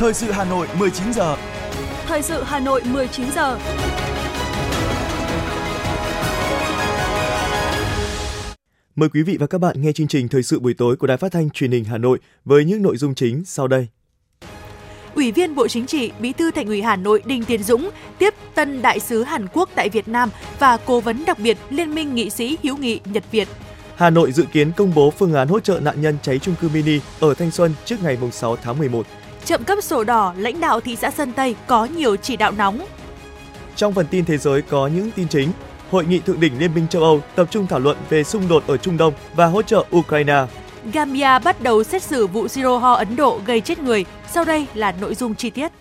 Thời sự Hà Nội 19 giờ. Thời sự Hà Nội 19 giờ. Mời quý vị và các bạn nghe chương trình Thời sự buổi tối của Đài Phát thanh Truyền hình Hà Nội với những nội dung chính sau đây. Ủy viên Bộ Chính trị, Bí thư Thành ủy Hà Nội Đinh Tiến Dũng tiếp tân đại sứ Hàn Quốc tại Việt Nam và cố vấn đặc biệt Liên minh nghị sĩ hữu nghị Nhật Việt. Hà Nội dự kiến công bố phương án hỗ trợ nạn nhân cháy trung cư mini ở Thanh Xuân trước ngày 6 tháng 11. Chậm cấp sổ đỏ, lãnh đạo thị xã Sơn Tây có nhiều chỉ đạo nóng. Trong phần tin thế giới có những tin chính. Hội nghị thượng đỉnh Liên minh châu Âu tập trung thảo luận về xung đột ở Trung Đông và hỗ trợ Ukraine. Gambia bắt đầu xét xử vụ siro ho Ấn Độ gây chết người. Sau đây là nội dung chi tiết.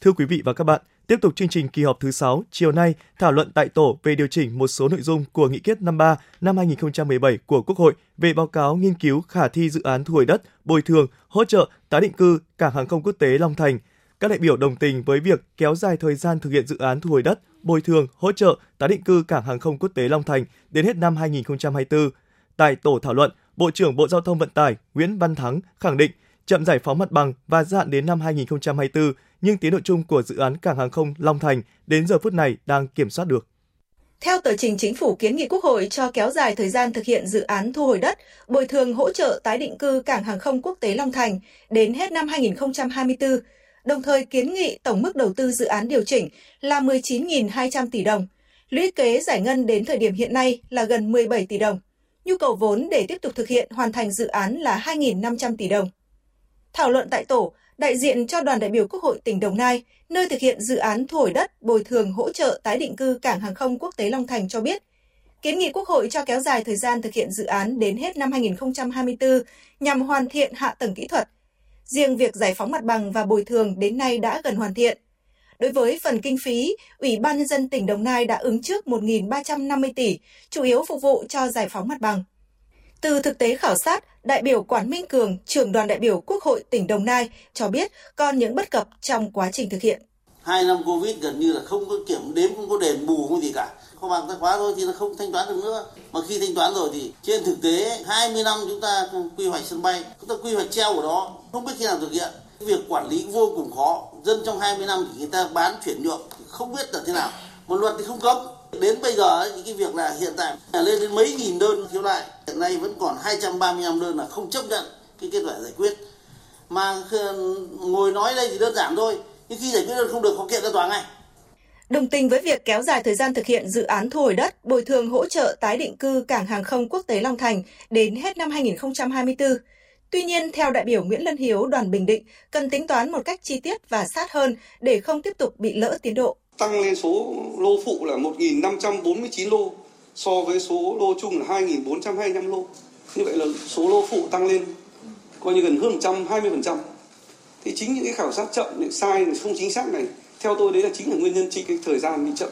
Thưa quý vị và các bạn, tiếp tục chương trình kỳ họp thứ 6, chiều nay thảo luận tại tổ về điều chỉnh một số nội dung của nghị quyết 53 năm 2017 của Quốc hội về báo cáo nghiên cứu khả thi dự án thu hồi đất, bồi thường, hỗ trợ tái định cư cảng hàng không quốc tế Long Thành. Các đại biểu đồng tình với việc kéo dài thời gian thực hiện dự án thu hồi đất, bồi thường, hỗ trợ tái định cư cảng hàng không quốc tế Long Thành đến hết năm 2024. Tại tổ thảo luận, Bộ trưởng Bộ Giao thông Vận tải Nguyễn Văn Thắng khẳng định chậm giải phóng mặt bằng và dạn đến năm 2024, nhưng tiến độ chung của dự án cảng hàng không Long Thành đến giờ phút này đang kiểm soát được. Theo tờ trình chính phủ kiến nghị Quốc hội cho kéo dài thời gian thực hiện dự án thu hồi đất, bồi thường hỗ trợ tái định cư cảng hàng không quốc tế Long Thành đến hết năm 2024, đồng thời kiến nghị tổng mức đầu tư dự án điều chỉnh là 19.200 tỷ đồng. Lũy kế giải ngân đến thời điểm hiện nay là gần 17 tỷ đồng. Nhu cầu vốn để tiếp tục thực hiện hoàn thành dự án là 2.500 tỷ đồng. Thảo luận tại tổ, đại diện cho đoàn đại biểu Quốc hội tỉnh Đồng Nai, nơi thực hiện dự án thu hồi đất, bồi thường hỗ trợ tái định cư cảng hàng không quốc tế Long Thành cho biết, kiến nghị Quốc hội cho kéo dài thời gian thực hiện dự án đến hết năm 2024 nhằm hoàn thiện hạ tầng kỹ thuật. Riêng việc giải phóng mặt bằng và bồi thường đến nay đã gần hoàn thiện. Đối với phần kinh phí, Ủy ban Nhân dân tỉnh Đồng Nai đã ứng trước 1.350 tỷ, chủ yếu phục vụ cho giải phóng mặt bằng. Từ thực tế khảo sát, đại biểu Quản Minh Cường, trưởng đoàn đại biểu Quốc hội tỉnh Đồng Nai cho biết còn những bất cập trong quá trình thực hiện. Hai năm Covid gần như là không có kiểm đếm, không có đền bù, không gì cả. Không bằng tài khóa thôi thì nó không thanh toán được nữa. Mà khi thanh toán rồi thì trên thực tế 20 năm chúng ta quy hoạch sân bay, chúng ta quy hoạch treo của đó, không biết khi nào thực hiện. Việc quản lý vô cùng khó. Dân trong 20 năm thì người ta bán chuyển nhượng, không biết là thế nào. Một luật thì không cấm, Đến bây giờ những cái việc là hiện tại là lên đến mấy nghìn đơn khiếu nại, hiện nay vẫn còn 235 đơn là không chấp nhận cái kết quả giải quyết. Mà ừ, ngồi nói đây thì đơn giản thôi, nhưng khi giải quyết đơn không được họ kiện ra tòa ngay. Đồng tình với việc kéo dài thời gian thực hiện dự án thu hồi đất, bồi thường hỗ trợ tái định cư cảng hàng không quốc tế Long Thành đến hết năm 2024. Tuy nhiên, theo đại biểu Nguyễn Lân Hiếu đoàn Bình Định, cần tính toán một cách chi tiết và sát hơn để không tiếp tục bị lỡ tiến độ tăng lên số lô phụ là 1.549 lô so với số lô chung là 2.425 lô. Như vậy là số lô phụ tăng lên coi như gần hơn 120%. Thì chính những cái khảo sát chậm, này, sai, này, không chính xác này, theo tôi đấy là chính là nguyên nhân chính cái thời gian bị chậm.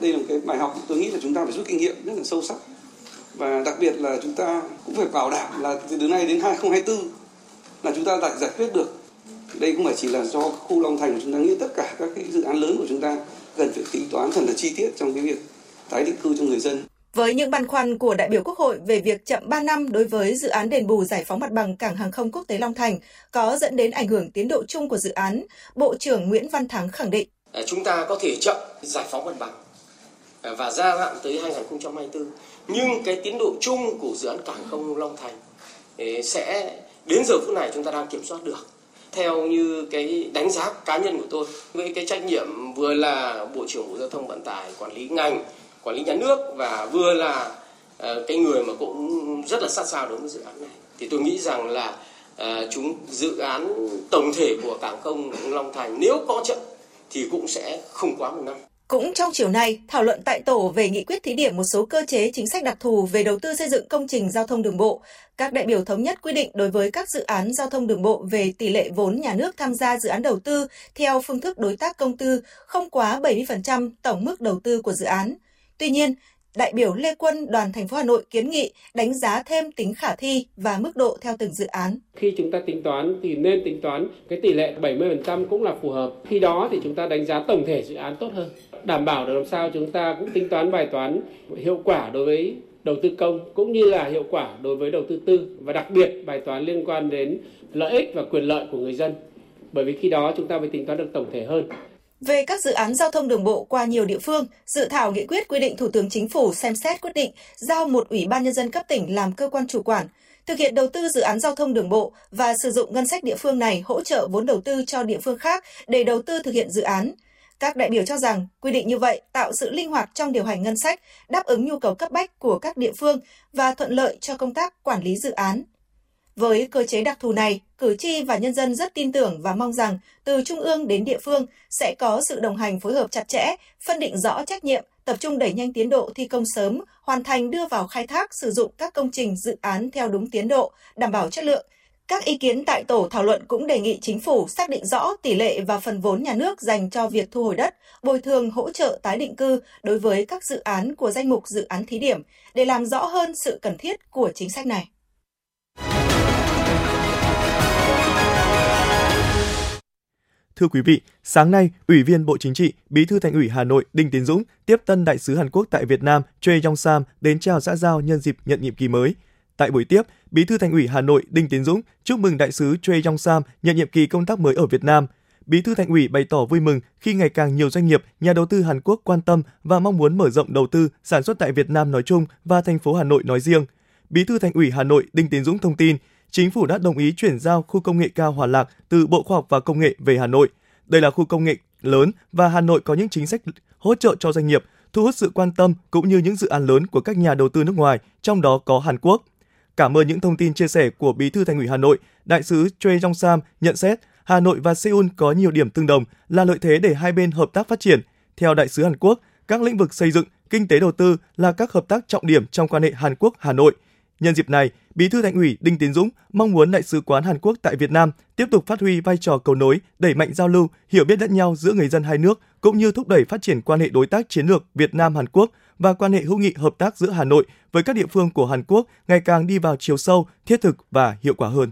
Đây là một cái bài học tôi nghĩ là chúng ta phải rút kinh nghiệm rất là sâu sắc. Và đặc biệt là chúng ta cũng phải bảo đảm là từ nay đến 2024 là chúng ta lại giải quyết được đây không phải chỉ là do khu Long Thành chúng ta nghĩ tất cả các cái dự án lớn của chúng ta cần phải tính toán thật là chi tiết trong cái việc tái định cư cho người dân. Với những băn khoăn của đại biểu Quốc hội về việc chậm 3 năm đối với dự án đền bù giải phóng mặt bằng cảng hàng không quốc tế Long Thành có dẫn đến ảnh hưởng tiến độ chung của dự án, Bộ trưởng Nguyễn Văn Thắng khẳng định. À, chúng ta có thể chậm giải phóng mặt bằng à, và gia hạn tới 2024, nhưng cái tiến độ chung của dự án cảng không Long Thành sẽ đến giờ phút này chúng ta đang kiểm soát được theo như cái đánh giá cá nhân của tôi với cái trách nhiệm vừa là bộ trưởng bộ giao thông vận tải quản lý ngành quản lý nhà nước và vừa là uh, cái người mà cũng rất là sát sao đối với dự án này. Thì tôi nghĩ rằng là uh, chúng dự án tổng thể của cảng không Long Thành nếu có chậm thì cũng sẽ không quá một năm cũng trong chiều nay, thảo luận tại tổ về nghị quyết thí điểm một số cơ chế chính sách đặc thù về đầu tư xây dựng công trình giao thông đường bộ. Các đại biểu thống nhất quy định đối với các dự án giao thông đường bộ về tỷ lệ vốn nhà nước tham gia dự án đầu tư theo phương thức đối tác công tư không quá 70% tổng mức đầu tư của dự án. Tuy nhiên, đại biểu Lê Quân đoàn thành phố Hà Nội kiến nghị đánh giá thêm tính khả thi và mức độ theo từng dự án. Khi chúng ta tính toán thì nên tính toán cái tỷ lệ 70% cũng là phù hợp. Khi đó thì chúng ta đánh giá tổng thể dự án tốt hơn. Đảm bảo được làm sao chúng ta cũng tính toán bài toán hiệu quả đối với đầu tư công cũng như là hiệu quả đối với đầu tư tư và đặc biệt bài toán liên quan đến lợi ích và quyền lợi của người dân bởi vì khi đó chúng ta mới tính toán được tổng thể hơn. Về các dự án giao thông đường bộ qua nhiều địa phương, dự thảo nghị quyết quy định Thủ tướng Chính phủ xem xét quyết định giao một ủy ban nhân dân cấp tỉnh làm cơ quan chủ quản, thực hiện đầu tư dự án giao thông đường bộ và sử dụng ngân sách địa phương này hỗ trợ vốn đầu tư cho địa phương khác để đầu tư thực hiện dự án. Các đại biểu cho rằng quy định như vậy tạo sự linh hoạt trong điều hành ngân sách, đáp ứng nhu cầu cấp bách của các địa phương và thuận lợi cho công tác quản lý dự án. Với cơ chế đặc thù này, cử tri và nhân dân rất tin tưởng và mong rằng từ trung ương đến địa phương sẽ có sự đồng hành phối hợp chặt chẽ, phân định rõ trách nhiệm, tập trung đẩy nhanh tiến độ thi công sớm, hoàn thành đưa vào khai thác sử dụng các công trình dự án theo đúng tiến độ, đảm bảo chất lượng. Các ý kiến tại tổ thảo luận cũng đề nghị chính phủ xác định rõ tỷ lệ và phần vốn nhà nước dành cho việc thu hồi đất, bồi thường hỗ trợ tái định cư đối với các dự án của danh mục dự án thí điểm để làm rõ hơn sự cần thiết của chính sách này. Thưa quý vị, sáng nay, Ủy viên Bộ Chính trị, Bí thư Thành ủy Hà Nội Đinh Tiến Dũng tiếp tân đại sứ Hàn Quốc tại Việt Nam Choi Yong Sam đến chào xã giao nhân dịp nhận nhiệm kỳ mới. Tại buổi tiếp, Bí thư Thành ủy Hà Nội Đinh Tiến Dũng chúc mừng đại sứ Choi Yong Sam nhận nhiệm kỳ công tác mới ở Việt Nam. Bí thư Thành ủy bày tỏ vui mừng khi ngày càng nhiều doanh nghiệp, nhà đầu tư Hàn Quốc quan tâm và mong muốn mở rộng đầu tư sản xuất tại Việt Nam nói chung và thành phố Hà Nội nói riêng. Bí thư Thành ủy Hà Nội Đinh Tiến Dũng thông tin, chính phủ đã đồng ý chuyển giao khu công nghệ cao Hòa Lạc từ Bộ Khoa học và Công nghệ về Hà Nội. Đây là khu công nghệ lớn và Hà Nội có những chính sách hỗ trợ cho doanh nghiệp, thu hút sự quan tâm cũng như những dự án lớn của các nhà đầu tư nước ngoài, trong đó có Hàn Quốc. Cảm ơn những thông tin chia sẻ của Bí thư Thành ủy Hà Nội, Đại sứ Choi Jong Sam nhận xét Hà Nội và Seoul có nhiều điểm tương đồng là lợi thế để hai bên hợp tác phát triển. Theo Đại sứ Hàn Quốc, các lĩnh vực xây dựng, kinh tế đầu tư là các hợp tác trọng điểm trong quan hệ Hàn Quốc Hà Nội. Nhân dịp này, Bí thư Thành ủy Đinh Tiến Dũng mong muốn Đại sứ quán Hàn Quốc tại Việt Nam tiếp tục phát huy vai trò cầu nối, đẩy mạnh giao lưu, hiểu biết lẫn nhau giữa người dân hai nước cũng như thúc đẩy phát triển quan hệ đối tác chiến lược Việt Nam Hàn Quốc và quan hệ hữu nghị hợp tác giữa Hà Nội với các địa phương của Hàn Quốc ngày càng đi vào chiều sâu, thiết thực và hiệu quả hơn.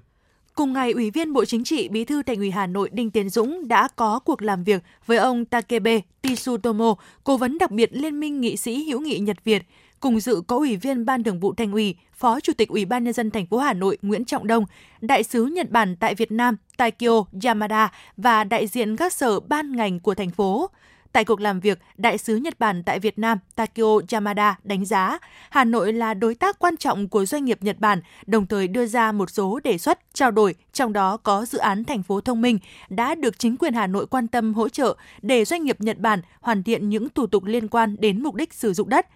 Cùng ngày, Ủy viên Bộ Chính trị, Bí thư Thành ủy Hà Nội Đinh Tiến Dũng đã có cuộc làm việc với ông Takebe Tisutomo, cố vấn đặc biệt Liên minh nghị sĩ hữu nghị Nhật Việt. Cùng dự có Ủy viên Ban Thường vụ Thành ủy, Phó Chủ tịch Ủy ban nhân dân thành phố Hà Nội Nguyễn Trọng Đông, đại sứ Nhật Bản tại Việt Nam Taikyo Yamada và đại diện các sở ban ngành của thành phố. Tại cuộc làm việc, Đại sứ Nhật Bản tại Việt Nam Takeo Yamada đánh giá Hà Nội là đối tác quan trọng của doanh nghiệp Nhật Bản, đồng thời đưa ra một số đề xuất trao đổi, trong đó có dự án thành phố thông minh đã được chính quyền Hà Nội quan tâm hỗ trợ để doanh nghiệp Nhật Bản hoàn thiện những thủ tục liên quan đến mục đích sử dụng đất.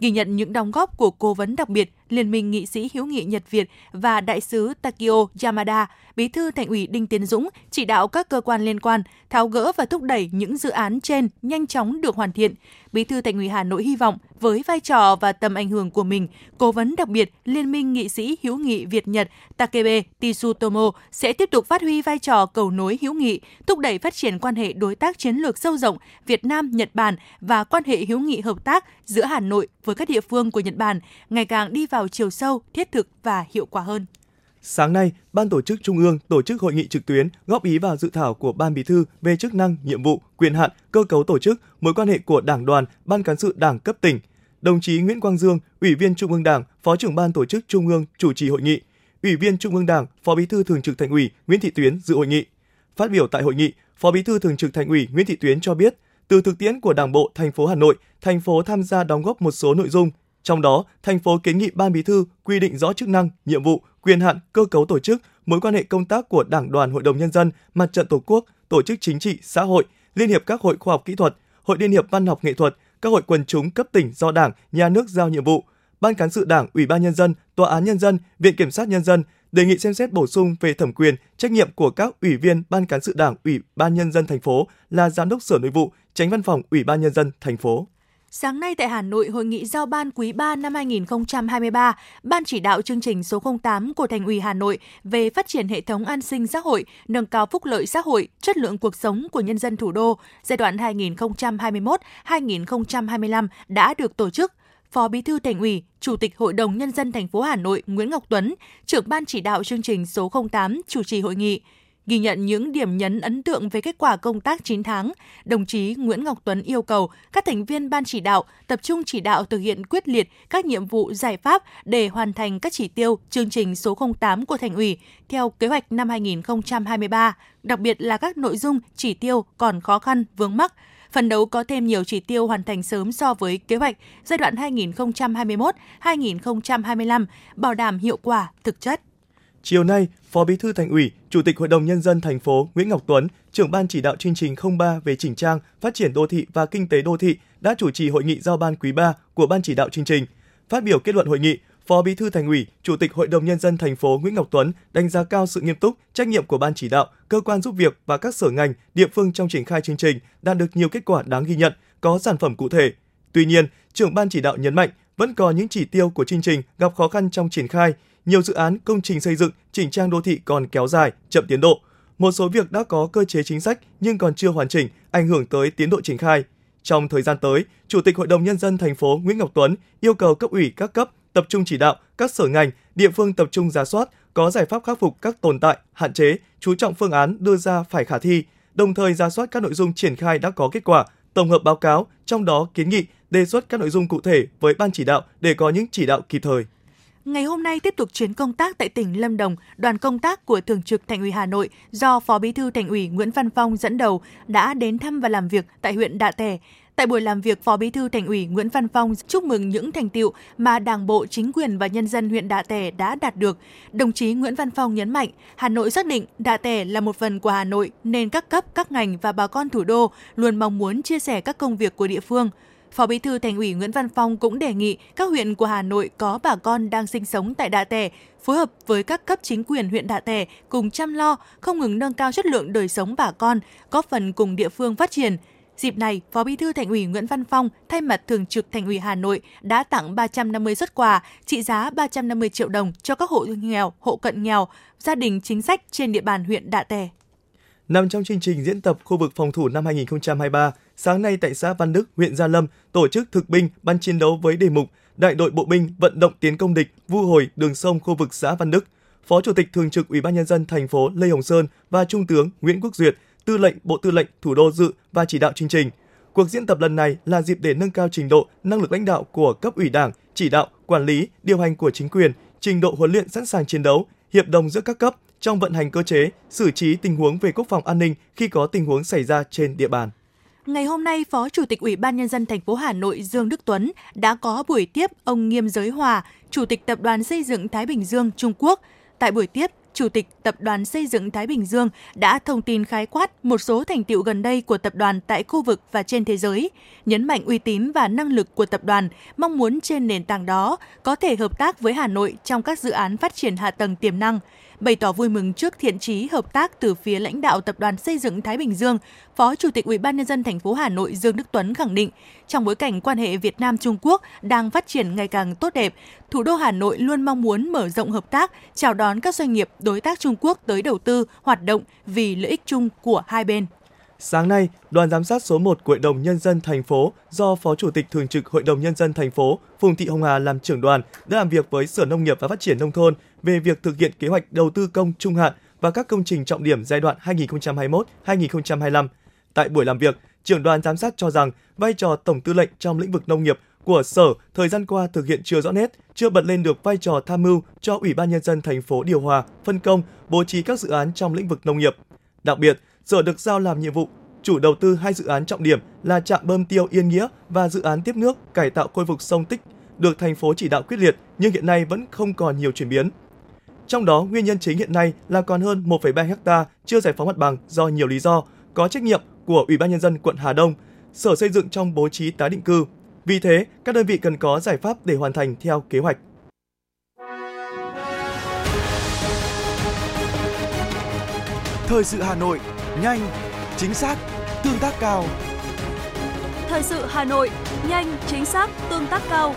Ghi nhận những đóng góp của cố vấn đặc biệt Liên minh nghị sĩ hữu nghị Nhật Việt và đại sứ Takio Yamada, Bí thư Thành ủy Đinh Tiến Dũng chỉ đạo các cơ quan liên quan tháo gỡ và thúc đẩy những dự án trên nhanh chóng được hoàn thiện. Bí thư Thành ủy Hà Nội hy vọng với vai trò và tầm ảnh hưởng của mình, cố vấn đặc biệt Liên minh nghị sĩ hữu nghị Việt Nhật Takebe Tsutomo sẽ tiếp tục phát huy vai trò cầu nối hữu nghị, thúc đẩy phát triển quan hệ đối tác chiến lược sâu rộng Việt Nam Nhật Bản và quan hệ hữu nghị hợp tác giữa Hà Nội với các địa phương của Nhật Bản ngày càng đi vào chiều sâu, thiết thực và hiệu quả hơn. Sáng nay, Ban tổ chức Trung ương tổ chức hội nghị trực tuyến góp ý vào dự thảo của Ban Bí thư về chức năng, nhiệm vụ, quyền hạn, cơ cấu tổ chức, mối quan hệ của Đảng đoàn, Ban cán sự Đảng cấp tỉnh. Đồng chí Nguyễn Quang Dương, Ủy viên Trung ương Đảng, Phó trưởng Ban tổ chức Trung ương chủ trì hội nghị. Ủy viên Trung ương Đảng, Phó Bí thư Thường trực Thành ủy Nguyễn Thị Tuyến dự hội nghị. Phát biểu tại hội nghị, Phó Bí thư Thường trực Thành ủy Nguyễn Thị Tuyến cho biết, từ thực tiễn của Đảng bộ thành phố Hà Nội, thành phố tham gia đóng góp một số nội dung trong đó, thành phố kiến nghị Ban Bí thư quy định rõ chức năng, nhiệm vụ, quyền hạn, cơ cấu tổ chức, mối quan hệ công tác của Đảng đoàn Hội đồng Nhân dân, Mặt trận Tổ quốc, tổ chức chính trị, xã hội, Liên hiệp các hội khoa học kỹ thuật, Hội Liên hiệp Văn học nghệ thuật, các hội quần chúng cấp tỉnh do Đảng, Nhà nước giao nhiệm vụ, Ban cán sự Đảng, Ủy ban Nhân dân, Tòa án Nhân dân, Viện Kiểm sát Nhân dân đề nghị xem xét bổ sung về thẩm quyền, trách nhiệm của các ủy viên Ban cán sự Đảng, Ủy ban Nhân dân thành phố là Giám đốc Sở Nội vụ, Tránh Văn phòng Ủy ban Nhân dân thành phố. Sáng nay tại Hà Nội, hội nghị giao ban quý 3 năm 2023, Ban chỉ đạo chương trình số 08 của Thành ủy Hà Nội về phát triển hệ thống an sinh xã hội, nâng cao phúc lợi xã hội, chất lượng cuộc sống của nhân dân thủ đô giai đoạn 2021-2025 đã được tổ chức. Phó Bí thư Thành ủy, Chủ tịch Hội đồng nhân dân thành phố Hà Nội Nguyễn Ngọc Tuấn, trưởng ban chỉ đạo chương trình số 08 chủ trì hội nghị. Ghi nhận những điểm nhấn ấn tượng về kết quả công tác 9 tháng, đồng chí Nguyễn Ngọc Tuấn yêu cầu các thành viên ban chỉ đạo tập trung chỉ đạo thực hiện quyết liệt các nhiệm vụ giải pháp để hoàn thành các chỉ tiêu chương trình số 08 của thành ủy theo kế hoạch năm 2023, đặc biệt là các nội dung chỉ tiêu còn khó khăn vướng mắc, phần đấu có thêm nhiều chỉ tiêu hoàn thành sớm so với kế hoạch giai đoạn 2021-2025, bảo đảm hiệu quả, thực chất. Chiều nay, Phó Bí thư Thành ủy, Chủ tịch Hội đồng nhân dân thành phố Nguyễn Ngọc Tuấn, trưởng ban chỉ đạo chương trình 03 về chỉnh trang, phát triển đô thị và kinh tế đô thị đã chủ trì hội nghị giao ban quý 3 của ban chỉ đạo chương trình. Phát biểu kết luận hội nghị, Phó Bí thư Thành ủy, Chủ tịch Hội đồng nhân dân thành phố Nguyễn Ngọc Tuấn đánh giá cao sự nghiêm túc, trách nhiệm của ban chỉ đạo, cơ quan giúp việc và các sở ngành, địa phương trong triển khai chương trình đạt được nhiều kết quả đáng ghi nhận, có sản phẩm cụ thể. Tuy nhiên, trưởng ban chỉ đạo nhấn mạnh vẫn có những chỉ tiêu của chương trình gặp khó khăn trong triển khai, nhiều dự án công trình xây dựng, chỉnh trang đô thị còn kéo dài, chậm tiến độ. Một số việc đã có cơ chế chính sách nhưng còn chưa hoàn chỉnh, ảnh hưởng tới tiến độ triển khai. Trong thời gian tới, Chủ tịch Hội đồng nhân dân thành phố Nguyễn Ngọc Tuấn yêu cầu cấp ủy các cấp tập trung chỉ đạo các sở ngành, địa phương tập trung giả soát, có giải pháp khắc phục các tồn tại, hạn chế, chú trọng phương án đưa ra phải khả thi, đồng thời ra soát các nội dung triển khai đã có kết quả, tổng hợp báo cáo, trong đó kiến nghị, đề xuất các nội dung cụ thể với ban chỉ đạo để có những chỉ đạo kịp thời. Ngày hôm nay tiếp tục chuyến công tác tại tỉnh Lâm Đồng, đoàn công tác của Thường trực Thành ủy Hà Nội do Phó Bí thư Thành ủy Nguyễn Văn Phong dẫn đầu đã đến thăm và làm việc tại huyện Đạ Tẻ. Tại buổi làm việc, Phó Bí thư Thành ủy Nguyễn Văn Phong chúc mừng những thành tiệu mà Đảng bộ, chính quyền và nhân dân huyện Đạ Tẻ đã đạt được. Đồng chí Nguyễn Văn Phong nhấn mạnh, Hà Nội xác định Đạ Tẻ là một phần của Hà Nội nên các cấp, các ngành và bà con thủ đô luôn mong muốn chia sẻ các công việc của địa phương. Phó Bí thư Thành ủy Nguyễn Văn Phong cũng đề nghị các huyện của Hà Nội có bà con đang sinh sống tại Đạ Tẻ phối hợp với các cấp chính quyền huyện Đạ Tẻ cùng chăm lo, không ngừng nâng cao chất lượng đời sống bà con, góp phần cùng địa phương phát triển. Dịp này, Phó Bí thư Thành ủy Nguyễn Văn Phong thay mặt Thường trực Thành ủy Hà Nội đã tặng 350 xuất quà trị giá 350 triệu đồng cho các hộ nghèo, hộ cận nghèo, gia đình chính sách trên địa bàn huyện Đạ Tẻ. Nằm trong chương trình diễn tập khu vực phòng thủ năm 2023, sáng nay tại xã Văn Đức, huyện Gia Lâm tổ chức thực binh ban chiến đấu với đề mục Đại đội bộ binh vận động tiến công địch, vu hồi đường sông khu vực xã Văn Đức. Phó Chủ tịch Thường trực Ủy ban nhân dân thành phố Lê Hồng Sơn và Trung tướng Nguyễn Quốc Duyệt, Tư lệnh Bộ Tư lệnh Thủ đô dự và chỉ đạo chương trình. Cuộc diễn tập lần này là dịp để nâng cao trình độ, năng lực lãnh đạo của cấp ủy Đảng, chỉ đạo, quản lý, điều hành của chính quyền, trình độ huấn luyện sẵn sàng chiến đấu, hiệp đồng giữa các cấp trong vận hành cơ chế, xử trí tình huống về quốc phòng an ninh khi có tình huống xảy ra trên địa bàn. Ngày hôm nay, Phó Chủ tịch Ủy ban nhân dân thành phố Hà Nội Dương Đức Tuấn đã có buổi tiếp ông Nghiêm Giới Hòa, Chủ tịch Tập đoàn Xây dựng Thái Bình Dương Trung Quốc. Tại buổi tiếp, Chủ tịch Tập đoàn Xây dựng Thái Bình Dương đã thông tin khái quát một số thành tiệu gần đây của tập đoàn tại khu vực và trên thế giới, nhấn mạnh uy tín và năng lực của tập đoàn, mong muốn trên nền tảng đó có thể hợp tác với Hà Nội trong các dự án phát triển hạ tầng tiềm năng bày tỏ vui mừng trước thiện chí hợp tác từ phía lãnh đạo tập đoàn xây dựng Thái Bình Dương, Phó Chủ tịch Ủy ban nhân dân thành phố Hà Nội Dương Đức Tuấn khẳng định, trong bối cảnh quan hệ Việt Nam Trung Quốc đang phát triển ngày càng tốt đẹp, thủ đô Hà Nội luôn mong muốn mở rộng hợp tác, chào đón các doanh nghiệp đối tác Trung Quốc tới đầu tư, hoạt động vì lợi ích chung của hai bên. Sáng nay, đoàn giám sát số 1 của Hội đồng Nhân dân thành phố do Phó Chủ tịch Thường trực Hội đồng Nhân dân thành phố Phùng Thị Hồng Hà làm trưởng đoàn đã làm việc với Sở Nông nghiệp và Phát triển Nông thôn về việc thực hiện kế hoạch đầu tư công trung hạn và các công trình trọng điểm giai đoạn 2021-2025. Tại buổi làm việc, trưởng đoàn giám sát cho rằng vai trò tổng tư lệnh trong lĩnh vực nông nghiệp của Sở thời gian qua thực hiện chưa rõ nét, chưa bật lên được vai trò tham mưu cho Ủy ban nhân dân thành phố điều hòa, phân công, bố trí các dự án trong lĩnh vực nông nghiệp. Đặc biệt, Sở được giao làm nhiệm vụ chủ đầu tư hai dự án trọng điểm là trạm bơm tiêu Yên Nghĩa và dự án tiếp nước cải tạo khôi phục sông Tích được thành phố chỉ đạo quyết liệt nhưng hiện nay vẫn không còn nhiều chuyển biến. Trong đó, nguyên nhân chính hiện nay là còn hơn 1,3 ha chưa giải phóng mặt bằng do nhiều lý do, có trách nhiệm của Ủy ban nhân dân quận Hà Đông, Sở Xây dựng trong bố trí tái định cư. Vì thế, các đơn vị cần có giải pháp để hoàn thành theo kế hoạch. Thời sự Hà Nội, nhanh, chính xác, tương tác cao. Thời sự Hà Nội, nhanh, chính xác, tương tác cao.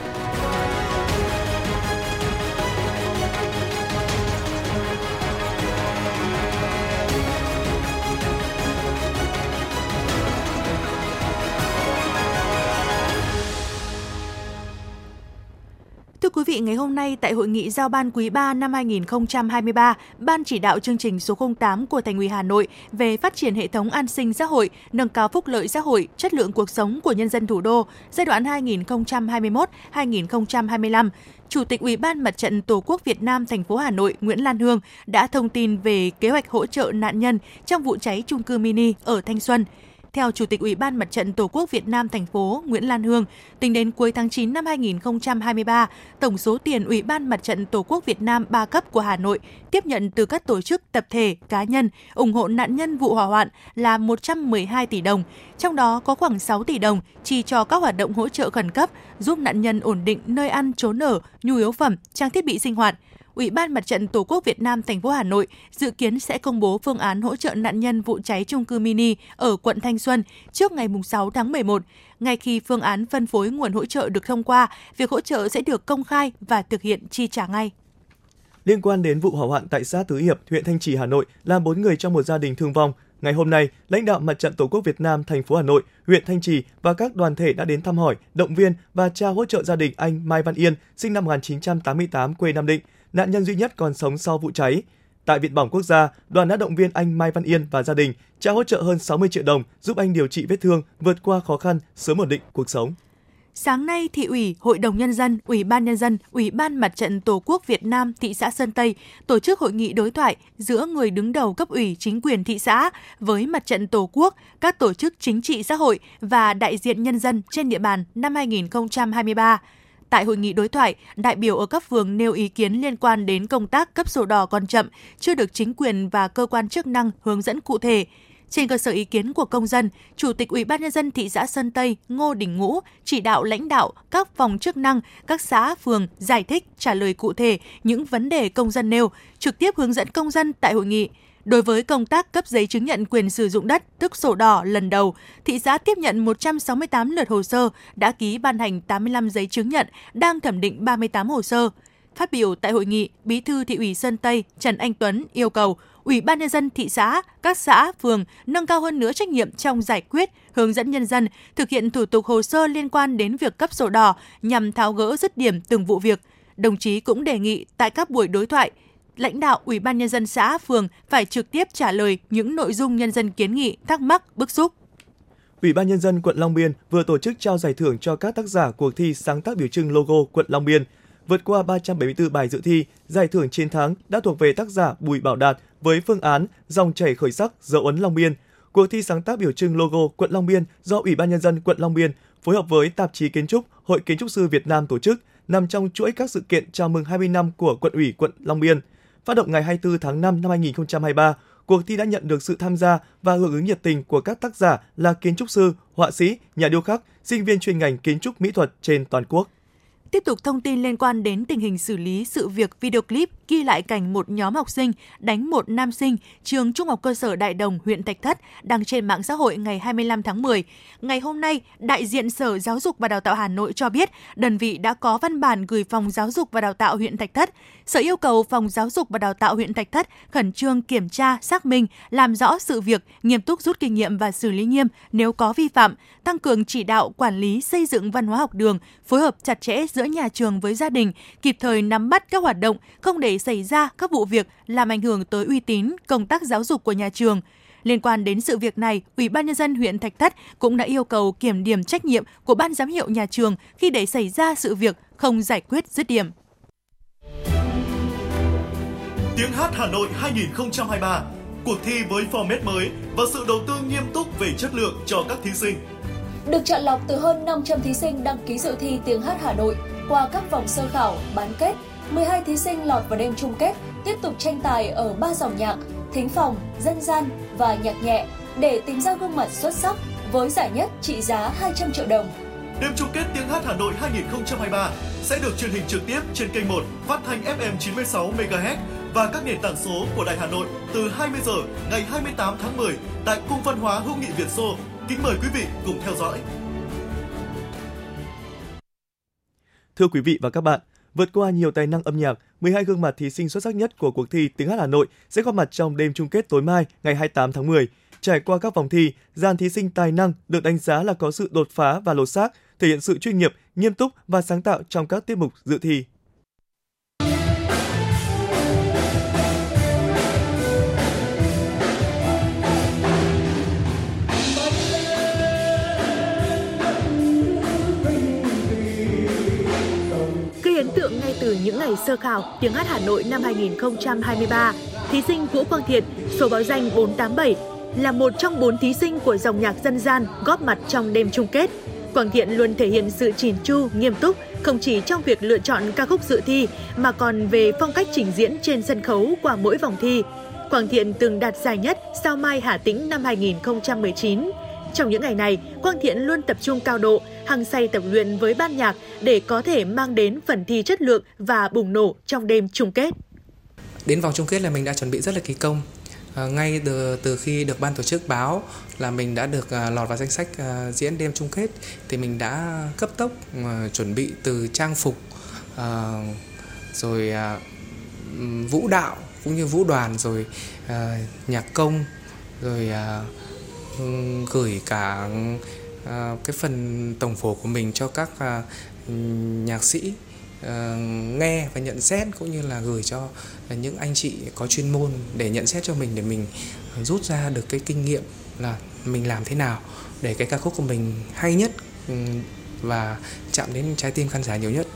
Thưa quý vị, ngày hôm nay tại hội nghị giao ban quý 3 năm 2023, Ban chỉ đạo chương trình số 08 của Thành ủy Hà Nội về phát triển hệ thống an sinh xã hội, nâng cao phúc lợi xã hội, chất lượng cuộc sống của nhân dân thủ đô giai đoạn 2021-2025 Chủ tịch Ủy ban Mặt trận Tổ quốc Việt Nam thành phố Hà Nội Nguyễn Lan Hương đã thông tin về kế hoạch hỗ trợ nạn nhân trong vụ cháy trung cư mini ở Thanh Xuân. Theo Chủ tịch Ủy ban Mặt trận Tổ quốc Việt Nam thành phố Nguyễn Lan Hương, tính đến cuối tháng 9 năm 2023, tổng số tiền Ủy ban Mặt trận Tổ quốc Việt Nam ba cấp của Hà Nội tiếp nhận từ các tổ chức, tập thể, cá nhân ủng hộ nạn nhân vụ hỏa hoạn là 112 tỷ đồng, trong đó có khoảng 6 tỷ đồng chi cho các hoạt động hỗ trợ khẩn cấp, giúp nạn nhân ổn định nơi ăn trốn ở, nhu yếu phẩm, trang thiết bị sinh hoạt – Ủy ban Mặt trận Tổ quốc Việt Nam thành phố Hà Nội dự kiến sẽ công bố phương án hỗ trợ nạn nhân vụ cháy trung cư mini ở quận Thanh Xuân trước ngày 6 tháng 11. Ngay khi phương án phân phối nguồn hỗ trợ được thông qua, việc hỗ trợ sẽ được công khai và thực hiện chi trả ngay. Liên quan đến vụ hỏa hoạn tại xã Tứ Hiệp, huyện Thanh Trì, Hà Nội, làm 4 người trong một gia đình thương vong, Ngày hôm nay, lãnh đạo Mặt trận Tổ quốc Việt Nam thành phố Hà Nội, huyện Thanh Trì và các đoàn thể đã đến thăm hỏi, động viên và trao hỗ trợ gia đình anh Mai Văn Yên, sinh năm 1988, quê Nam Định, nạn nhân duy nhất còn sống sau vụ cháy. Tại Viện Bỏng Quốc gia, đoàn đã động viên anh Mai Văn Yên và gia đình trao hỗ trợ hơn 60 triệu đồng giúp anh điều trị vết thương, vượt qua khó khăn, sớm ổn định cuộc sống. Sáng nay, Thị ủy, Hội đồng Nhân dân, Ủy ban Nhân dân, Ủy ban Mặt trận Tổ quốc Việt Nam thị xã Sơn Tây tổ chức hội nghị đối thoại giữa người đứng đầu cấp ủy chính quyền thị xã với Mặt trận Tổ quốc, các tổ chức chính trị xã hội và đại diện nhân dân trên địa bàn năm 2023. Tại hội nghị đối thoại, đại biểu ở cấp phường nêu ý kiến liên quan đến công tác cấp sổ đỏ còn chậm, chưa được chính quyền và cơ quan chức năng hướng dẫn cụ thể. Trên cơ sở ý kiến của công dân, Chủ tịch Ủy ban nhân dân thị xã Sơn Tây Ngô Đình Ngũ chỉ đạo lãnh đạo các phòng chức năng, các xã phường giải thích trả lời cụ thể những vấn đề công dân nêu, trực tiếp hướng dẫn công dân tại hội nghị. Đối với công tác cấp giấy chứng nhận quyền sử dụng đất, tức sổ đỏ lần đầu, thị xã tiếp nhận 168 lượt hồ sơ, đã ký ban hành 85 giấy chứng nhận, đang thẩm định 38 hồ sơ. Phát biểu tại hội nghị, Bí thư thị ủy Sơn Tây Trần Anh Tuấn yêu cầu Ủy ban nhân dân thị xã, các xã, phường nâng cao hơn nữa trách nhiệm trong giải quyết, hướng dẫn nhân dân thực hiện thủ tục hồ sơ liên quan đến việc cấp sổ đỏ nhằm tháo gỡ dứt điểm từng vụ việc. Đồng chí cũng đề nghị tại các buổi đối thoại, lãnh đạo Ủy ban nhân dân xã, phường phải trực tiếp trả lời những nội dung nhân dân kiến nghị, thắc mắc, bức xúc. Ủy ban nhân dân quận Long Biên vừa tổ chức trao giải thưởng cho các tác giả cuộc thi sáng tác biểu trưng logo quận Long Biên. Vượt qua 374 bài dự thi, giải thưởng chiến thắng đã thuộc về tác giả Bùi Bảo Đạt với phương án Dòng chảy khởi sắc dấu ấn Long Biên. Cuộc thi sáng tác biểu trưng logo quận Long Biên do Ủy ban nhân dân quận Long Biên phối hợp với tạp chí kiến trúc Hội Kiến trúc sư Việt Nam tổ chức nằm trong chuỗi các sự kiện chào mừng 20 năm của quận ủy quận Long Biên – Phát động ngày 24 tháng 5 năm 2023, cuộc thi đã nhận được sự tham gia và hưởng ứng nhiệt tình của các tác giả là kiến trúc sư, họa sĩ, nhà điêu khắc, sinh viên chuyên ngành kiến trúc mỹ thuật trên toàn quốc. Tiếp tục thông tin liên quan đến tình hình xử lý sự việc video clip ghi lại cảnh một nhóm học sinh đánh một nam sinh trường Trung học cơ sở Đại Đồng, huyện Thạch Thất đăng trên mạng xã hội ngày 25 tháng 10. Ngày hôm nay, đại diện Sở Giáo dục và Đào tạo Hà Nội cho biết đơn vị đã có văn bản gửi Phòng Giáo dục và Đào tạo huyện Thạch Thất. Sở yêu cầu Phòng Giáo dục và Đào tạo huyện Thạch Thất khẩn trương kiểm tra, xác minh, làm rõ sự việc, nghiêm túc rút kinh nghiệm và xử lý nghiêm nếu có vi phạm, tăng cường chỉ đạo quản lý xây dựng văn hóa học đường, phối hợp chặt chẽ giữa nhà trường với gia đình, kịp thời nắm bắt các hoạt động, không để xảy ra các vụ việc làm ảnh hưởng tới uy tín công tác giáo dục của nhà trường. Liên quan đến sự việc này, Ủy ban nhân dân huyện Thạch Thất cũng đã yêu cầu kiểm điểm trách nhiệm của ban giám hiệu nhà trường khi để xảy ra sự việc không giải quyết dứt điểm. Tiếng hát Hà Nội 2023, cuộc thi với format mới và sự đầu tư nghiêm túc về chất lượng cho các thí sinh. Được chọn lọc từ hơn 500 thí sinh đăng ký dự thi tiếng hát Hà Nội qua các vòng sơ khảo, bán kết, 12 thí sinh lọt vào đêm chung kết tiếp tục tranh tài ở ba dòng nhạc, thính phòng, dân gian và nhạc nhẹ để tìm ra gương mặt xuất sắc với giải nhất trị giá 200 triệu đồng. Đêm chung kết tiếng hát Hà Nội 2023 sẽ được truyền hình trực tiếp trên kênh 1 phát thanh FM 96 MHz và các nền tảng số của Đài Hà Nội từ 20 giờ ngày 28 tháng 10 tại Cung văn hóa hữu nghị Việt Xô. Kính mời quý vị cùng theo dõi. Thưa quý vị và các bạn, vượt qua nhiều tài năng âm nhạc, 12 gương mặt thí sinh xuất sắc nhất của cuộc thi Tiếng hát Hà Nội sẽ góp mặt trong đêm chung kết tối mai ngày 28 tháng 10. Trải qua các vòng thi, dàn thí sinh tài năng được đánh giá là có sự đột phá và lột xác, thể hiện sự chuyên nghiệp, nghiêm túc và sáng tạo trong các tiết mục dự thi. Những ngày sơ khảo tiếng hát Hà Nội năm 2023, thí sinh Vũ Quang Thiện, số báo danh 487, là một trong bốn thí sinh của dòng nhạc dân gian góp mặt trong đêm chung kết. Quang Thiện luôn thể hiện sự chỉn chu, nghiêm túc, không chỉ trong việc lựa chọn ca khúc dự thi mà còn về phong cách trình diễn trên sân khấu qua mỗi vòng thi. Quang Thiện từng đạt giải nhất Sao Mai Hà Tĩnh năm 2019. Trong những ngày này, Quang Thiện luôn tập trung cao độ, hăng say tập luyện với ban nhạc để có thể mang đến phần thi chất lượng và bùng nổ trong đêm chung kết. Đến vòng chung kết là mình đã chuẩn bị rất là kỳ công. À, ngay từ từ khi được ban tổ chức báo là mình đã được à, lọt vào danh sách à, diễn đêm chung kết thì mình đã cấp tốc à, chuẩn bị từ trang phục à, rồi à, vũ đạo cũng như vũ đoàn rồi à, nhạc công rồi à, gửi cả à, cái phần tổng phổ của mình cho các à, nhạc sĩ à, nghe và nhận xét cũng như là gửi cho những anh chị có chuyên môn để nhận xét cho mình, để mình rút ra được cái kinh nghiệm là mình làm thế nào để cái ca khúc của mình hay nhất ừ, và chạm đến trái tim khán giả nhiều nhất.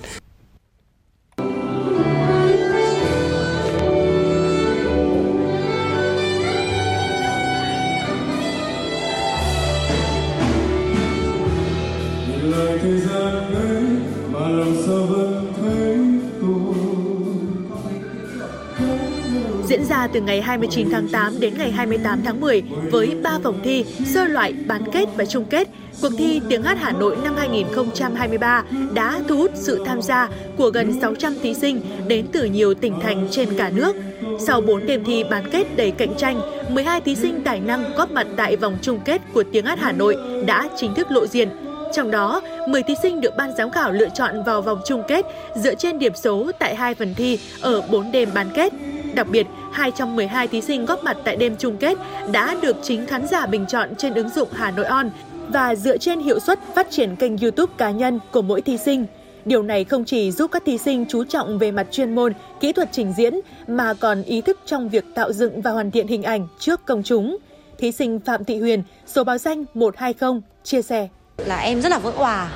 Diễn ra từ ngày 29 tháng 8 đến ngày 28 tháng 10 với 3 vòng thi sơ loại, bán kết và chung kết. Cuộc thi Tiếng hát Hà Nội năm 2023 đã thu hút sự tham gia của gần 600 thí sinh đến từ nhiều tỉnh thành trên cả nước. Sau 4 đêm thi bán kết đầy cạnh tranh, 12 thí sinh tài năng góp mặt tại vòng chung kết của Tiếng hát Hà Nội đã chính thức lộ diện. Trong đó, 10 thí sinh được ban giám khảo lựa chọn vào vòng chung kết dựa trên điểm số tại hai phần thi ở 4 đêm bán kết. Đặc biệt, 212 thí sinh góp mặt tại đêm chung kết đã được chính khán giả bình chọn trên ứng dụng Hà Nội On và dựa trên hiệu suất phát triển kênh YouTube cá nhân của mỗi thí sinh. Điều này không chỉ giúp các thí sinh chú trọng về mặt chuyên môn, kỹ thuật trình diễn mà còn ý thức trong việc tạo dựng và hoàn thiện hình ảnh trước công chúng. Thí sinh Phạm Thị Huyền, số báo danh 120, chia sẻ. Là em rất là vỡ hòa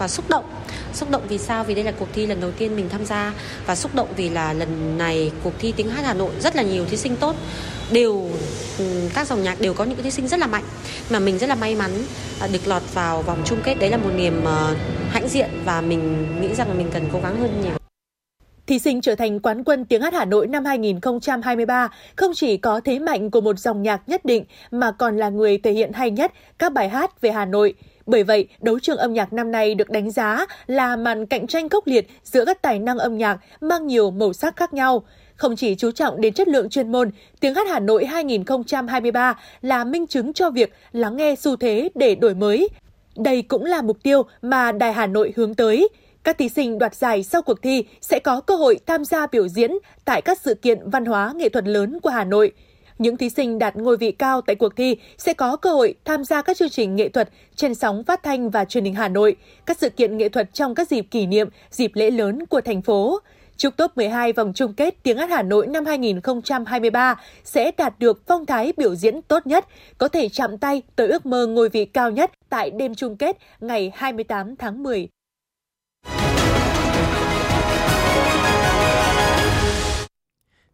và xúc động. Xúc động vì sao? Vì đây là cuộc thi lần đầu tiên mình tham gia. Và xúc động vì là lần này cuộc thi tiếng hát Hà Nội rất là nhiều thí sinh tốt. Đều ừ, các dòng nhạc đều có những thí sinh rất là mạnh, mà mình rất là may mắn à, được lọt vào vòng chung kết. Đấy là một niềm ờ, hãnh diện và mình nghĩ rằng mình cần cố gắng hơn nhiều. Thí sinh trở thành quán quân tiếng hát Hà Nội năm 2023 không chỉ có thế mạnh của một dòng nhạc nhất định, mà còn là người thể hiện hay nhất các bài hát về Hà Nội – bởi vậy, đấu trường âm nhạc năm nay được đánh giá là màn cạnh tranh khốc liệt giữa các tài năng âm nhạc mang nhiều màu sắc khác nhau. Không chỉ chú trọng đến chất lượng chuyên môn, Tiếng hát Hà Nội 2023 là minh chứng cho việc lắng nghe xu thế để đổi mới. Đây cũng là mục tiêu mà Đài Hà Nội hướng tới. Các thí sinh đoạt giải sau cuộc thi sẽ có cơ hội tham gia biểu diễn tại các sự kiện văn hóa nghệ thuật lớn của Hà Nội – những thí sinh đạt ngôi vị cao tại cuộc thi sẽ có cơ hội tham gia các chương trình nghệ thuật trên sóng phát thanh và truyền hình Hà Nội, các sự kiện nghệ thuật trong các dịp kỷ niệm, dịp lễ lớn của thành phố. Chúc top 12 vòng chung kết tiếng hát Hà Nội năm 2023 sẽ đạt được phong thái biểu diễn tốt nhất, có thể chạm tay tới ước mơ ngôi vị cao nhất tại đêm chung kết ngày 28 tháng 10.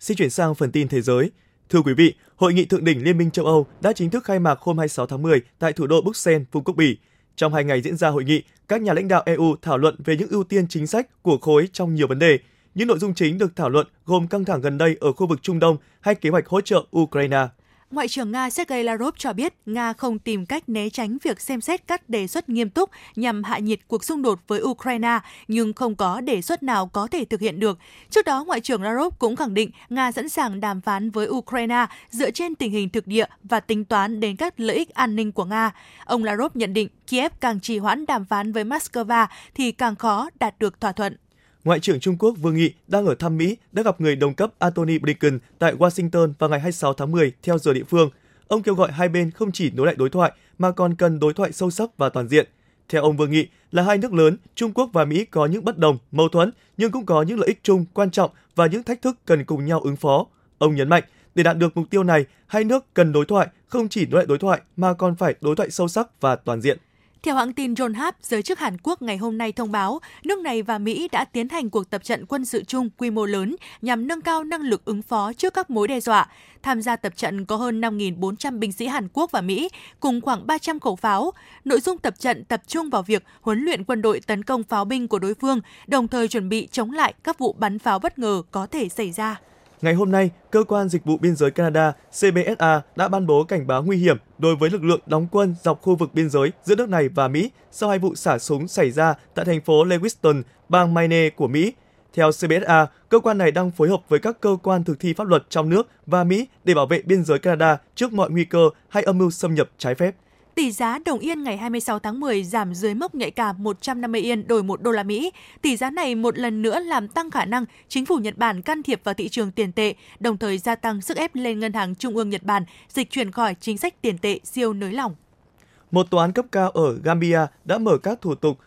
Xin chuyển sang phần tin thế giới. Thưa quý vị, Hội nghị thượng đỉnh Liên minh châu Âu đã chính thức khai mạc hôm 26 tháng 10 tại thủ đô Bruxelles, Vương quốc Bỉ. Trong hai ngày diễn ra hội nghị, các nhà lãnh đạo EU thảo luận về những ưu tiên chính sách của khối trong nhiều vấn đề. Những nội dung chính được thảo luận gồm căng thẳng gần đây ở khu vực Trung Đông hay kế hoạch hỗ trợ Ukraine. Ngoại trưởng Nga Sergei Lavrov cho biết Nga không tìm cách né tránh việc xem xét các đề xuất nghiêm túc nhằm hạ nhiệt cuộc xung đột với Ukraine, nhưng không có đề xuất nào có thể thực hiện được. Trước đó, Ngoại trưởng Lavrov cũng khẳng định Nga sẵn sàng đàm phán với Ukraine dựa trên tình hình thực địa và tính toán đến các lợi ích an ninh của Nga. Ông Lavrov nhận định Kiev càng trì hoãn đàm phán với Moscow thì càng khó đạt được thỏa thuận. Ngoại trưởng Trung Quốc Vương Nghị đang ở thăm Mỹ đã gặp người đồng cấp Antony Blinken tại Washington vào ngày 26 tháng 10 theo giờ địa phương. Ông kêu gọi hai bên không chỉ nối lại đối thoại mà còn cần đối thoại sâu sắc và toàn diện. Theo ông Vương Nghị, là hai nước lớn, Trung Quốc và Mỹ có những bất đồng, mâu thuẫn nhưng cũng có những lợi ích chung quan trọng và những thách thức cần cùng nhau ứng phó. Ông nhấn mạnh, để đạt được mục tiêu này, hai nước cần đối thoại, không chỉ nối lại đối thoại mà còn phải đối thoại sâu sắc và toàn diện. Theo hãng tin Yonhap, giới chức Hàn Quốc ngày hôm nay thông báo nước này và Mỹ đã tiến hành cuộc tập trận quân sự chung quy mô lớn nhằm nâng cao năng lực ứng phó trước các mối đe dọa. Tham gia tập trận có hơn 5.400 binh sĩ Hàn Quốc và Mỹ, cùng khoảng 300 khẩu pháo. Nội dung tập trận tập trung vào việc huấn luyện quân đội tấn công pháo binh của đối phương, đồng thời chuẩn bị chống lại các vụ bắn pháo bất ngờ có thể xảy ra. Ngày hôm nay, Cơ quan Dịch vụ Biên giới Canada CBSA đã ban bố cảnh báo nguy hiểm đối với lực lượng đóng quân dọc khu vực biên giới giữa nước này và Mỹ sau hai vụ xả súng xảy ra tại thành phố Lewiston, bang Maine của Mỹ. Theo CBSA, cơ quan này đang phối hợp với các cơ quan thực thi pháp luật trong nước và Mỹ để bảo vệ biên giới Canada trước mọi nguy cơ hay âm mưu xâm nhập trái phép. Tỷ giá đồng yên ngày 26 tháng 10 giảm dưới mốc nhạy cảm 150 yên đổi 1 đô la Mỹ. Tỷ giá này một lần nữa làm tăng khả năng chính phủ Nhật Bản can thiệp vào thị trường tiền tệ, đồng thời gia tăng sức ép lên ngân hàng trung ương Nhật Bản dịch chuyển khỏi chính sách tiền tệ siêu nới lỏng. Một tòa án cấp cao ở Gambia đã mở các thủ tục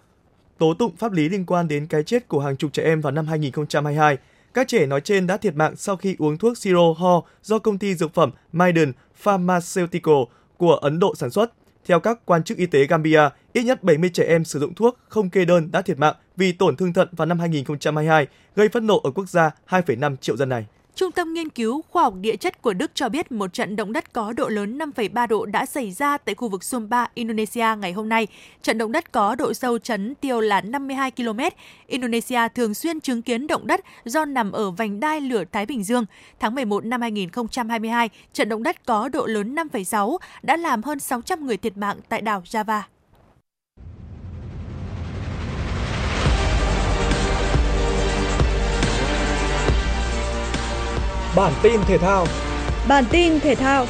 tố tụng pháp lý liên quan đến cái chết của hàng chục trẻ em vào năm 2022. Các trẻ nói trên đã thiệt mạng sau khi uống thuốc siro ho do công ty dược phẩm Maiden Pharmaceutical của Ấn Độ sản xuất. Theo các quan chức y tế Gambia, ít nhất 70 trẻ em sử dụng thuốc không kê đơn đã thiệt mạng vì tổn thương thận vào năm 2022, gây phẫn nộ ở quốc gia 2,5 triệu dân này. Trung tâm Nghiên cứu Khoa học Địa chất của Đức cho biết một trận động đất có độ lớn 5,3 độ đã xảy ra tại khu vực Sumba, Indonesia ngày hôm nay. Trận động đất có độ sâu chấn tiêu là 52 km. Indonesia thường xuyên chứng kiến động đất do nằm ở vành đai lửa Thái Bình Dương. Tháng 11 năm 2022, trận động đất có độ lớn 5,6 đã làm hơn 600 người thiệt mạng tại đảo Java. Bản tin thể thao. Bản tin thể thao.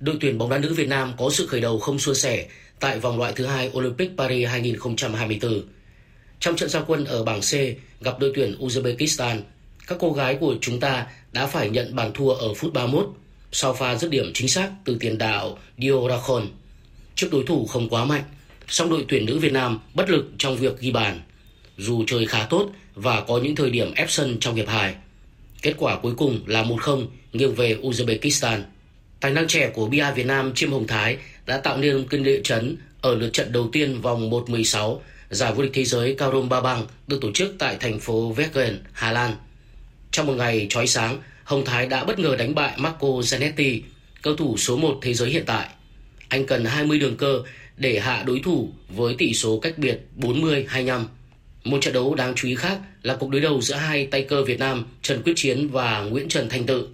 Đội tuyển bóng đá nữ Việt Nam có sự khởi đầu không suôn sẻ tại vòng loại thứ hai Olympic Paris 2024. Trong trận giao quân ở bảng C gặp đội tuyển Uzbekistan, các cô gái của chúng ta đã phải nhận bàn thua ở phút 31 sau pha dứt điểm chính xác từ tiền đạo Dio Racon. Trước đối thủ không quá mạnh, song đội tuyển nữ Việt Nam bất lực trong việc ghi bàn. Dù chơi khá tốt và có những thời điểm ép sân trong hiệp 2. Kết quả cuối cùng là 1-0 nghiêng về Uzbekistan. Tài năng trẻ của Bia Việt Nam Chiêm Hồng Thái đã tạo nên cơn địa chấn ở lượt trận đầu tiên vòng 1-16 giải vô địch thế giới Carom Ba Bang được tổ chức tại thành phố Wegen, Hà Lan. Trong một ngày trói sáng, Hồng Thái đã bất ngờ đánh bại Marco Zanetti, cầu thủ số 1 thế giới hiện tại. Anh cần 20 đường cơ để hạ đối thủ với tỷ số cách biệt 40-25. Một trận đấu đáng chú ý khác là cuộc đối đầu giữa hai tay cơ Việt Nam Trần Quyết Chiến và Nguyễn Trần Thanh Tự.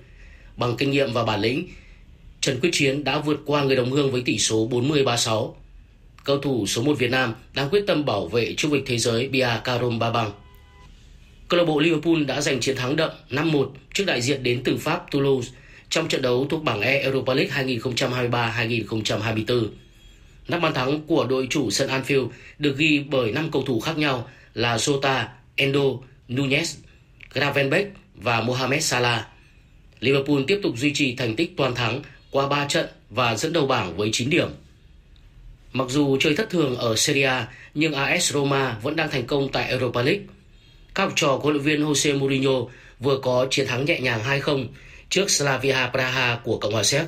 Bằng kinh nghiệm và bản lĩnh, Trần Quyết Chiến đã vượt qua người đồng hương với tỷ số 40-36. Cầu thủ số 1 Việt Nam đang quyết tâm bảo vệ chức vô thế giới Bia Karom Babang. Câu lạc bộ Liverpool đã giành chiến thắng đậm 5-1 trước đại diện đến từ Pháp Toulouse trong trận đấu thuộc bảng E Europa League 2023-2024. Năm bàn thắng của đội chủ sân Anfield được ghi bởi 5 cầu thủ khác nhau là Sota, Endo, Nunez, Gravenbeck và Mohamed Salah. Liverpool tiếp tục duy trì thành tích toàn thắng qua 3 trận và dẫn đầu bảng với 9 điểm. Mặc dù chơi thất thường ở Serie A, nhưng AS Roma vẫn đang thành công tại Europa League. Các học trò của huấn luyện viên Jose Mourinho vừa có chiến thắng nhẹ nhàng 2-0 trước Slavia Praha của Cộng hòa Séc.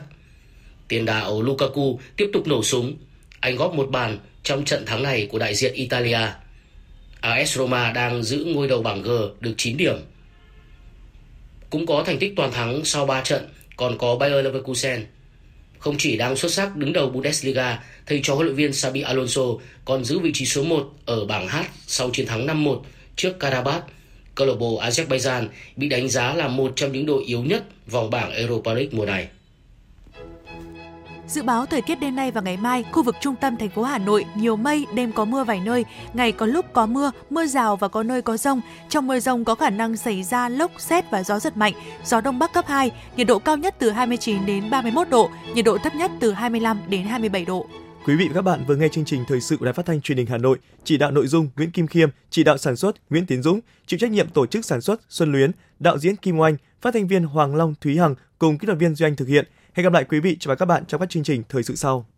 Tiền đạo Lukaku tiếp tục nổ súng anh góp một bàn trong trận thắng này của đại diện Italia. AS Roma đang giữ ngôi đầu bảng G được 9 điểm. Cũng có thành tích toàn thắng sau 3 trận, còn có Bayer Leverkusen. Không chỉ đang xuất sắc đứng đầu Bundesliga, thầy trò huấn luyện viên Xabi Alonso còn giữ vị trí số 1 ở bảng H sau chiến thắng 5-1 trước Karabakh. Câu lạc bộ Azerbaijan bị đánh giá là một trong những đội yếu nhất vòng bảng Europa League mùa này. Dự báo thời tiết đêm nay và ngày mai, khu vực trung tâm thành phố Hà Nội nhiều mây, đêm có mưa vài nơi, ngày có lúc có mưa, mưa rào và có nơi có rông. Trong mưa rông có khả năng xảy ra lốc, xét và gió giật mạnh, gió đông bắc cấp 2, nhiệt độ cao nhất từ 29 đến 31 độ, nhiệt độ thấp nhất từ 25 đến 27 độ. Quý vị và các bạn vừa nghe chương trình thời sự của Đài Phát thanh Truyền hình Hà Nội, chỉ đạo nội dung Nguyễn Kim Khiêm, chỉ đạo sản xuất Nguyễn Tiến Dũng, chịu trách nhiệm tổ chức sản xuất Xuân Luyến, đạo diễn Kim Oanh, phát thanh viên Hoàng Long Thúy Hằng cùng kỹ thuật viên Duy Anh thực hiện. Hẹn gặp lại quý vị và các bạn trong các chương trình thời sự sau.